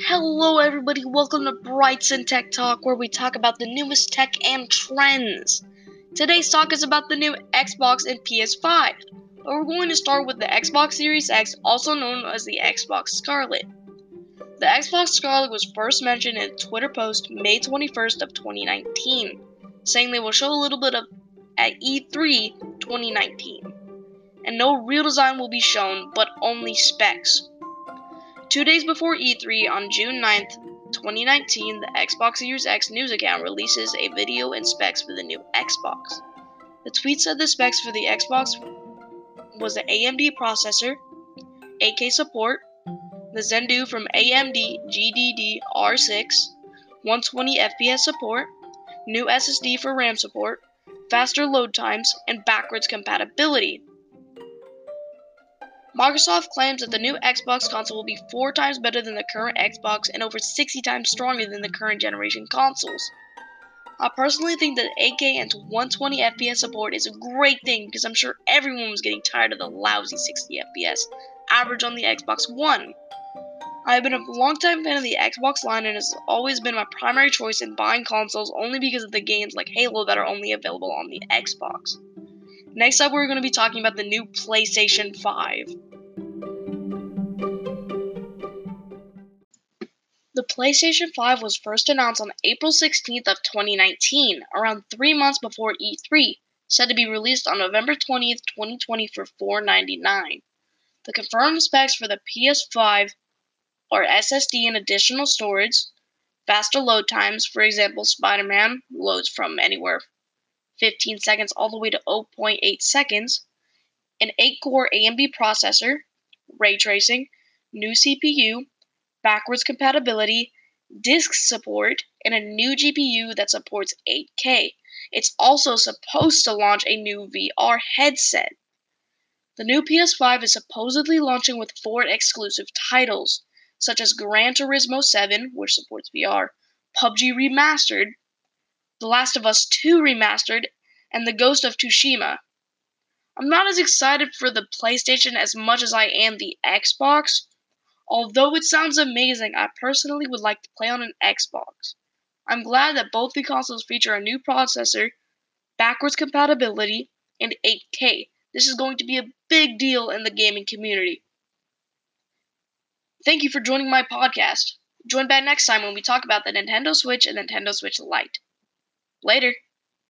Hello, everybody. Welcome to Brightson Tech Talk, where we talk about the newest tech and trends. Today's talk is about the new Xbox and PS5. But we're going to start with the Xbox Series X, also known as the Xbox Scarlett. The Xbox Scarlett was first mentioned in a Twitter post May 21st of 2019, saying they will show a little bit of at E3 2019. And no real design will be shown, but only specs. Two days before E3, on June 9th, 2019, the Xbox Series X news account releases a video and specs for the new Xbox. The tweet said the specs for the Xbox was the AMD processor, 8K support, the Zen from AMD GDDR6, 120 FPS support, new SSD for RAM support, faster load times, and backwards compatibility. Microsoft claims that the new Xbox console will be four times better than the current Xbox and over 60 times stronger than the current generation consoles. I personally think that 8K and 120 FPS support is a great thing because I'm sure everyone was getting tired of the lousy 60 FPS average on the Xbox One. I have been a longtime fan of the Xbox line and has always been my primary choice in buying consoles only because of the games like Halo that are only available on the Xbox. Next up, we're going to be talking about the new PlayStation 5. The PlayStation 5 was first announced on April 16th of 2019, around 3 months before E3, said to be released on November 20th, 2020 for 499. The confirmed specs for the PS5 are SSD and additional storage, faster load times, for example, Spider-Man loads from anywhere 15 seconds all the way to 0.8 seconds, an 8-core AMD processor, ray tracing, new CPU, backwards compatibility, disk support, and a new GPU that supports 8K. It's also supposed to launch a new VR headset. The new PS5 is supposedly launching with four exclusive titles, such as Gran Turismo 7, which supports VR, PUBG Remastered, The Last of Us 2 Remastered, and The Ghost of Tsushima. I'm not as excited for the PlayStation as much as I am the Xbox, Although it sounds amazing, I personally would like to play on an Xbox. I'm glad that both the consoles feature a new processor, backwards compatibility, and 8K. This is going to be a big deal in the gaming community. Thank you for joining my podcast. Join back next time when we talk about the Nintendo Switch and Nintendo Switch Lite. Later.